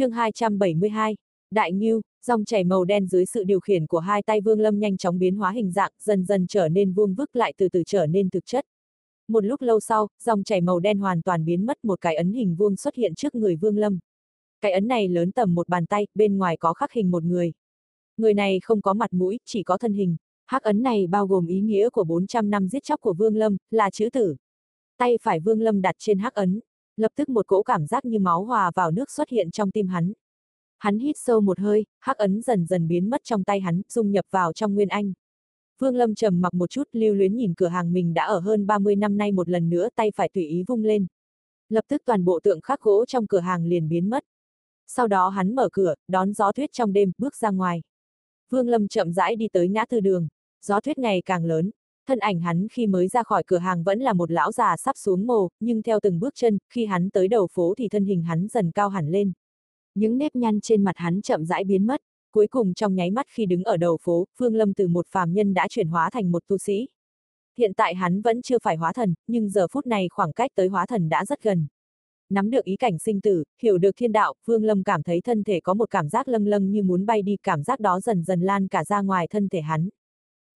chương 272, Đại Ngưu, dòng chảy màu đen dưới sự điều khiển của hai tay Vương Lâm nhanh chóng biến hóa hình dạng, dần dần trở nên vuông vức lại từ từ trở nên thực chất. Một lúc lâu sau, dòng chảy màu đen hoàn toàn biến mất một cái ấn hình vuông xuất hiện trước người Vương Lâm. Cái ấn này lớn tầm một bàn tay, bên ngoài có khắc hình một người. Người này không có mặt mũi, chỉ có thân hình. Hắc ấn này bao gồm ý nghĩa của 400 năm giết chóc của Vương Lâm, là chữ tử. Tay phải Vương Lâm đặt trên hắc ấn, lập tức một cỗ cảm giác như máu hòa vào nước xuất hiện trong tim hắn. Hắn hít sâu một hơi, hắc ấn dần dần biến mất trong tay hắn, dung nhập vào trong Nguyên Anh. Vương Lâm trầm mặc một chút, lưu luyến nhìn cửa hàng mình đã ở hơn 30 năm nay một lần nữa tay phải tùy ý vung lên. Lập tức toàn bộ tượng khắc gỗ trong cửa hàng liền biến mất. Sau đó hắn mở cửa, đón gió tuyết trong đêm, bước ra ngoài. Vương Lâm chậm rãi đi tới ngã tư đường. Gió tuyết ngày càng lớn, thân ảnh hắn khi mới ra khỏi cửa hàng vẫn là một lão già sắp xuống mồ, nhưng theo từng bước chân, khi hắn tới đầu phố thì thân hình hắn dần cao hẳn lên. Những nếp nhăn trên mặt hắn chậm rãi biến mất, cuối cùng trong nháy mắt khi đứng ở đầu phố, Phương Lâm từ một phàm nhân đã chuyển hóa thành một tu sĩ. Hiện tại hắn vẫn chưa phải hóa thần, nhưng giờ phút này khoảng cách tới hóa thần đã rất gần. Nắm được ý cảnh sinh tử, hiểu được thiên đạo, phương Lâm cảm thấy thân thể có một cảm giác lâng lâng như muốn bay đi, cảm giác đó dần dần lan cả ra ngoài thân thể hắn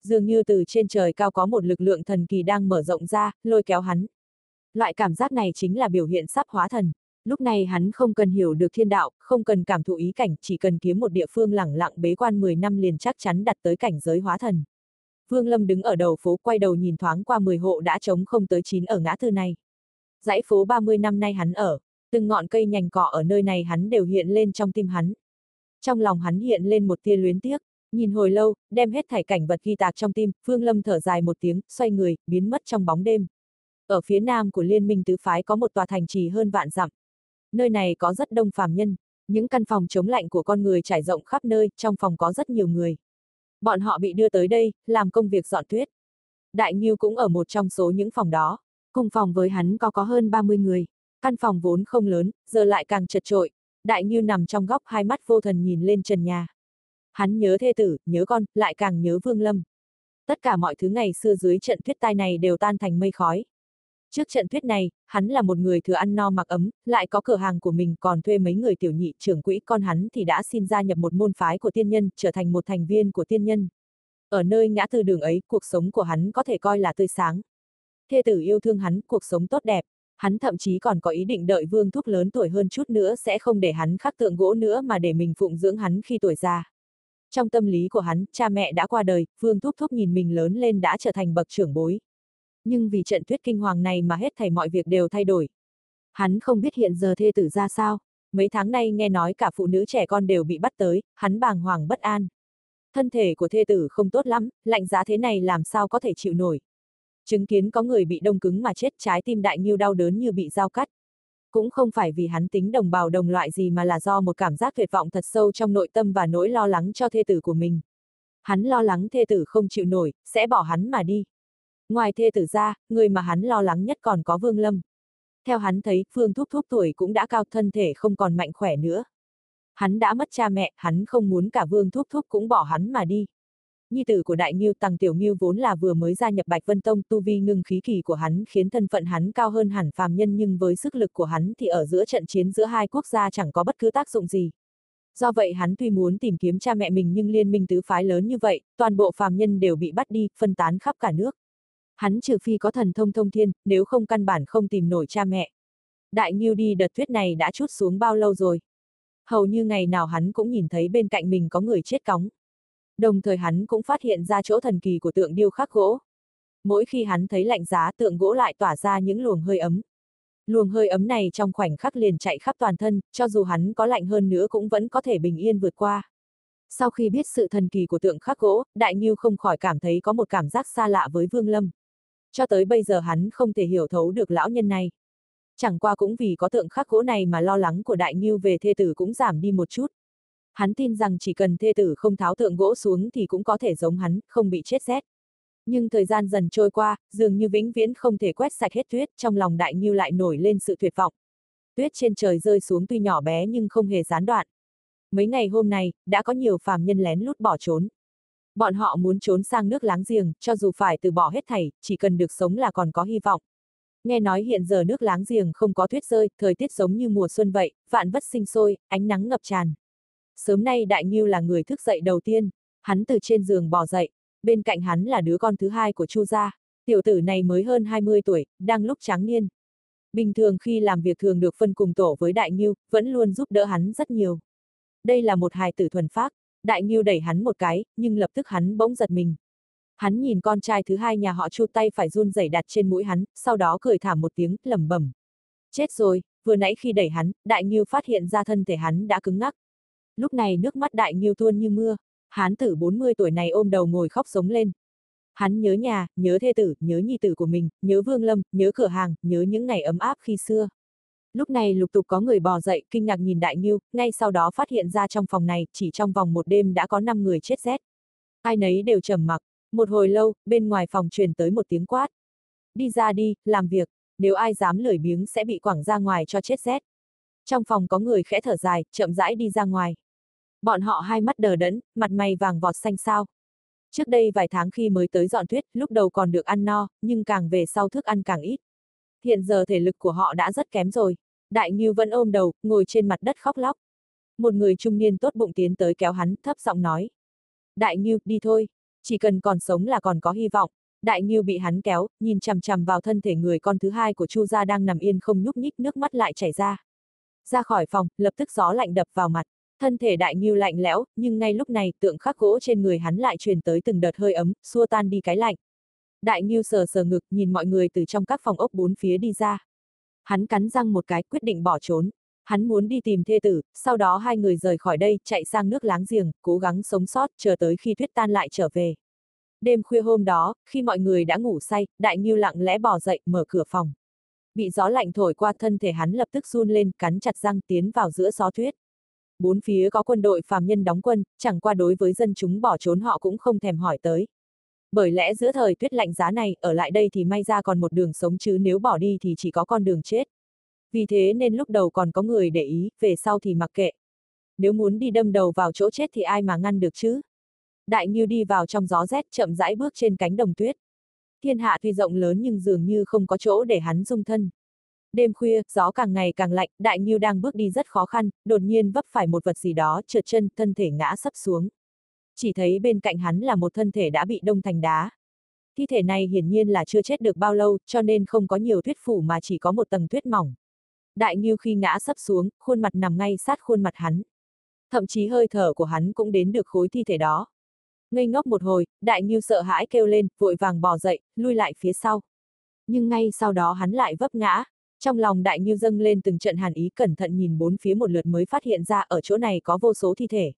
dường như từ trên trời cao có một lực lượng thần kỳ đang mở rộng ra, lôi kéo hắn. Loại cảm giác này chính là biểu hiện sắp hóa thần. Lúc này hắn không cần hiểu được thiên đạo, không cần cảm thụ ý cảnh, chỉ cần kiếm một địa phương lẳng lặng bế quan 10 năm liền chắc chắn đặt tới cảnh giới hóa thần. Vương Lâm đứng ở đầu phố quay đầu nhìn thoáng qua 10 hộ đã trống không tới 9 ở ngã tư này. Dãy phố 30 năm nay hắn ở, từng ngọn cây nhành cỏ ở nơi này hắn đều hiện lên trong tim hắn. Trong lòng hắn hiện lên một tia luyến tiếc, Nhìn hồi lâu, đem hết thảy cảnh vật ghi tạc trong tim, Phương Lâm thở dài một tiếng, xoay người, biến mất trong bóng đêm. Ở phía nam của Liên minh tứ phái có một tòa thành trì hơn vạn dặm. Nơi này có rất đông phàm nhân, những căn phòng chống lạnh của con người trải rộng khắp nơi, trong phòng có rất nhiều người. Bọn họ bị đưa tới đây, làm công việc dọn tuyết. Đại Nghiêu cũng ở một trong số những phòng đó. Cùng phòng với hắn có có hơn 30 người. Căn phòng vốn không lớn, giờ lại càng chật trội. Đại Nghiêu nằm trong góc hai mắt vô thần nhìn lên trần nhà. Hắn nhớ thê tử, nhớ con, lại càng nhớ Vương Lâm. Tất cả mọi thứ ngày xưa dưới trận tuyết tai này đều tan thành mây khói. Trước trận tuyết này, hắn là một người thừa ăn no mặc ấm, lại có cửa hàng của mình còn thuê mấy người tiểu nhị trưởng quỹ con hắn thì đã xin gia nhập một môn phái của tiên nhân, trở thành một thành viên của tiên nhân. Ở nơi ngã tư đường ấy, cuộc sống của hắn có thể coi là tươi sáng. Thê tử yêu thương hắn, cuộc sống tốt đẹp. Hắn thậm chí còn có ý định đợi vương thúc lớn tuổi hơn chút nữa sẽ không để hắn khắc tượng gỗ nữa mà để mình phụng dưỡng hắn khi tuổi già. Trong tâm lý của hắn, cha mẹ đã qua đời, Vương Thúc Thúc nhìn mình lớn lên đã trở thành bậc trưởng bối. Nhưng vì trận tuyết kinh hoàng này mà hết thảy mọi việc đều thay đổi. Hắn không biết hiện giờ thê tử ra sao, mấy tháng nay nghe nói cả phụ nữ trẻ con đều bị bắt tới, hắn bàng hoàng bất an. Thân thể của thê tử không tốt lắm, lạnh giá thế này làm sao có thể chịu nổi. Chứng kiến có người bị đông cứng mà chết trái tim đại nhiêu đau đớn như bị dao cắt cũng không phải vì hắn tính đồng bào đồng loại gì mà là do một cảm giác tuyệt vọng thật sâu trong nội tâm và nỗi lo lắng cho thê tử của mình. Hắn lo lắng thê tử không chịu nổi, sẽ bỏ hắn mà đi. Ngoài thê tử ra, người mà hắn lo lắng nhất còn có Vương Lâm. Theo hắn thấy, Phương Thúc Thúc tuổi cũng đã cao thân thể không còn mạnh khỏe nữa. Hắn đã mất cha mẹ, hắn không muốn cả Vương Thúc Thúc cũng bỏ hắn mà đi. Nhi tử của Đại Ngưu Tăng Tiểu Ngưu vốn là vừa mới gia nhập Bạch Vân Tông, tu vi ngưng khí kỳ của hắn khiến thân phận hắn cao hơn hẳn phàm nhân nhưng với sức lực của hắn thì ở giữa trận chiến giữa hai quốc gia chẳng có bất cứ tác dụng gì. Do vậy hắn tuy muốn tìm kiếm cha mẹ mình nhưng liên minh tứ phái lớn như vậy, toàn bộ phàm nhân đều bị bắt đi, phân tán khắp cả nước. Hắn trừ phi có thần thông thông thiên, nếu không căn bản không tìm nổi cha mẹ. Đại Ngưu đi đợt tuyết này đã chút xuống bao lâu rồi? Hầu như ngày nào hắn cũng nhìn thấy bên cạnh mình có người chết cóng. Đồng thời hắn cũng phát hiện ra chỗ thần kỳ của tượng điêu khắc gỗ. Mỗi khi hắn thấy lạnh giá tượng gỗ lại tỏa ra những luồng hơi ấm. Luồng hơi ấm này trong khoảnh khắc liền chạy khắp toàn thân, cho dù hắn có lạnh hơn nữa cũng vẫn có thể bình yên vượt qua. Sau khi biết sự thần kỳ của tượng khắc gỗ, Đại Nghiêu không khỏi cảm thấy có một cảm giác xa lạ với Vương Lâm. Cho tới bây giờ hắn không thể hiểu thấu được lão nhân này. Chẳng qua cũng vì có tượng khắc gỗ này mà lo lắng của Đại Nghiêu về thê tử cũng giảm đi một chút. Hắn tin rằng chỉ cần thê tử không tháo tượng gỗ xuống thì cũng có thể giống hắn, không bị chết rét. Nhưng thời gian dần trôi qua, dường như vĩnh viễn không thể quét sạch hết tuyết, trong lòng đại nghiêu lại nổi lên sự tuyệt vọng. Tuyết trên trời rơi xuống tuy nhỏ bé nhưng không hề gián đoạn. Mấy ngày hôm nay, đã có nhiều phàm nhân lén lút bỏ trốn. Bọn họ muốn trốn sang nước láng giềng, cho dù phải từ bỏ hết thảy, chỉ cần được sống là còn có hy vọng. Nghe nói hiện giờ nước láng giềng không có tuyết rơi, thời tiết giống như mùa xuân vậy, vạn vất sinh sôi, ánh nắng ngập tràn. Sớm nay Đại Nghiêu là người thức dậy đầu tiên, hắn từ trên giường bò dậy, bên cạnh hắn là đứa con thứ hai của Chu gia. Tiểu tử này mới hơn 20 tuổi, đang lúc tráng niên. Bình thường khi làm việc thường được phân cùng tổ với Đại Nghiêu, vẫn luôn giúp đỡ hắn rất nhiều. Đây là một hài tử thuần phác, Đại Nghiêu đẩy hắn một cái, nhưng lập tức hắn bỗng giật mình. Hắn nhìn con trai thứ hai nhà họ Chu tay phải run rẩy đặt trên mũi hắn, sau đó cười thả một tiếng, lẩm bẩm. Chết rồi, vừa nãy khi đẩy hắn, Đại Nghiêu phát hiện ra thân thể hắn đã cứng ngắc. Lúc này nước mắt Đại nghiêu tuôn như mưa, hán tử 40 tuổi này ôm đầu ngồi khóc sống lên. Hắn nhớ nhà, nhớ thê tử, nhớ nhi tử của mình, nhớ Vương Lâm, nhớ cửa hàng, nhớ những ngày ấm áp khi xưa. Lúc này lục tục có người bò dậy, kinh ngạc nhìn Đại Ngưu, ngay sau đó phát hiện ra trong phòng này, chỉ trong vòng một đêm đã có 5 người chết rét. Ai nấy đều trầm mặc, một hồi lâu, bên ngoài phòng truyền tới một tiếng quát. Đi ra đi, làm việc, nếu ai dám lười biếng sẽ bị quẳng ra ngoài cho chết rét. Trong phòng có người khẽ thở dài, chậm rãi đi ra ngoài. Bọn họ hai mắt đờ đẫn, mặt mày vàng vọt xanh sao. Trước đây vài tháng khi mới tới dọn thuyết, lúc đầu còn được ăn no, nhưng càng về sau thức ăn càng ít. Hiện giờ thể lực của họ đã rất kém rồi. Đại Ngưu vẫn ôm đầu, ngồi trên mặt đất khóc lóc. Một người trung niên tốt bụng tiến tới kéo hắn, thấp giọng nói. Đại Ngưu, đi thôi, chỉ cần còn sống là còn có hy vọng. Đại Ngưu bị hắn kéo, nhìn chằm chằm vào thân thể người con thứ hai của Chu gia đang nằm yên không nhúc nhích nước mắt lại chảy ra. Ra khỏi phòng, lập tức gió lạnh đập vào mặt. Thân thể đại nghiêu lạnh lẽo, nhưng ngay lúc này tượng khắc gỗ trên người hắn lại truyền tới từng đợt hơi ấm, xua tan đi cái lạnh. Đại nghiêu sờ sờ ngực, nhìn mọi người từ trong các phòng ốc bốn phía đi ra. Hắn cắn răng một cái, quyết định bỏ trốn. Hắn muốn đi tìm thê tử, sau đó hai người rời khỏi đây, chạy sang nước láng giềng, cố gắng sống sót, chờ tới khi tuyết tan lại trở về. Đêm khuya hôm đó, khi mọi người đã ngủ say, đại nghiêu lặng lẽ bỏ dậy, mở cửa phòng. Bị gió lạnh thổi qua thân thể hắn lập tức run lên, cắn chặt răng tiến vào giữa gió tuyết bốn phía có quân đội phàm nhân đóng quân, chẳng qua đối với dân chúng bỏ trốn họ cũng không thèm hỏi tới. Bởi lẽ giữa thời tuyết lạnh giá này, ở lại đây thì may ra còn một đường sống chứ nếu bỏ đi thì chỉ có con đường chết. Vì thế nên lúc đầu còn có người để ý, về sau thì mặc kệ. Nếu muốn đi đâm đầu vào chỗ chết thì ai mà ngăn được chứ? Đại Nhiêu đi vào trong gió rét chậm rãi bước trên cánh đồng tuyết. Thiên hạ tuy rộng lớn nhưng dường như không có chỗ để hắn dung thân. Đêm khuya, gió càng ngày càng lạnh, đại nghiêu đang bước đi rất khó khăn, đột nhiên vấp phải một vật gì đó, trượt chân, thân thể ngã sấp xuống. Chỉ thấy bên cạnh hắn là một thân thể đã bị đông thành đá. Thi thể này hiển nhiên là chưa chết được bao lâu, cho nên không có nhiều tuyết phủ mà chỉ có một tầng tuyết mỏng. Đại nghiêu khi ngã sấp xuống, khuôn mặt nằm ngay sát khuôn mặt hắn. Thậm chí hơi thở của hắn cũng đến được khối thi thể đó. Ngây ngốc một hồi, đại nghiêu sợ hãi kêu lên, vội vàng bò dậy, lui lại phía sau. Nhưng ngay sau đó hắn lại vấp ngã, trong lòng đại như dâng lên từng trận hàn ý, cẩn thận nhìn bốn phía một lượt mới phát hiện ra ở chỗ này có vô số thi thể.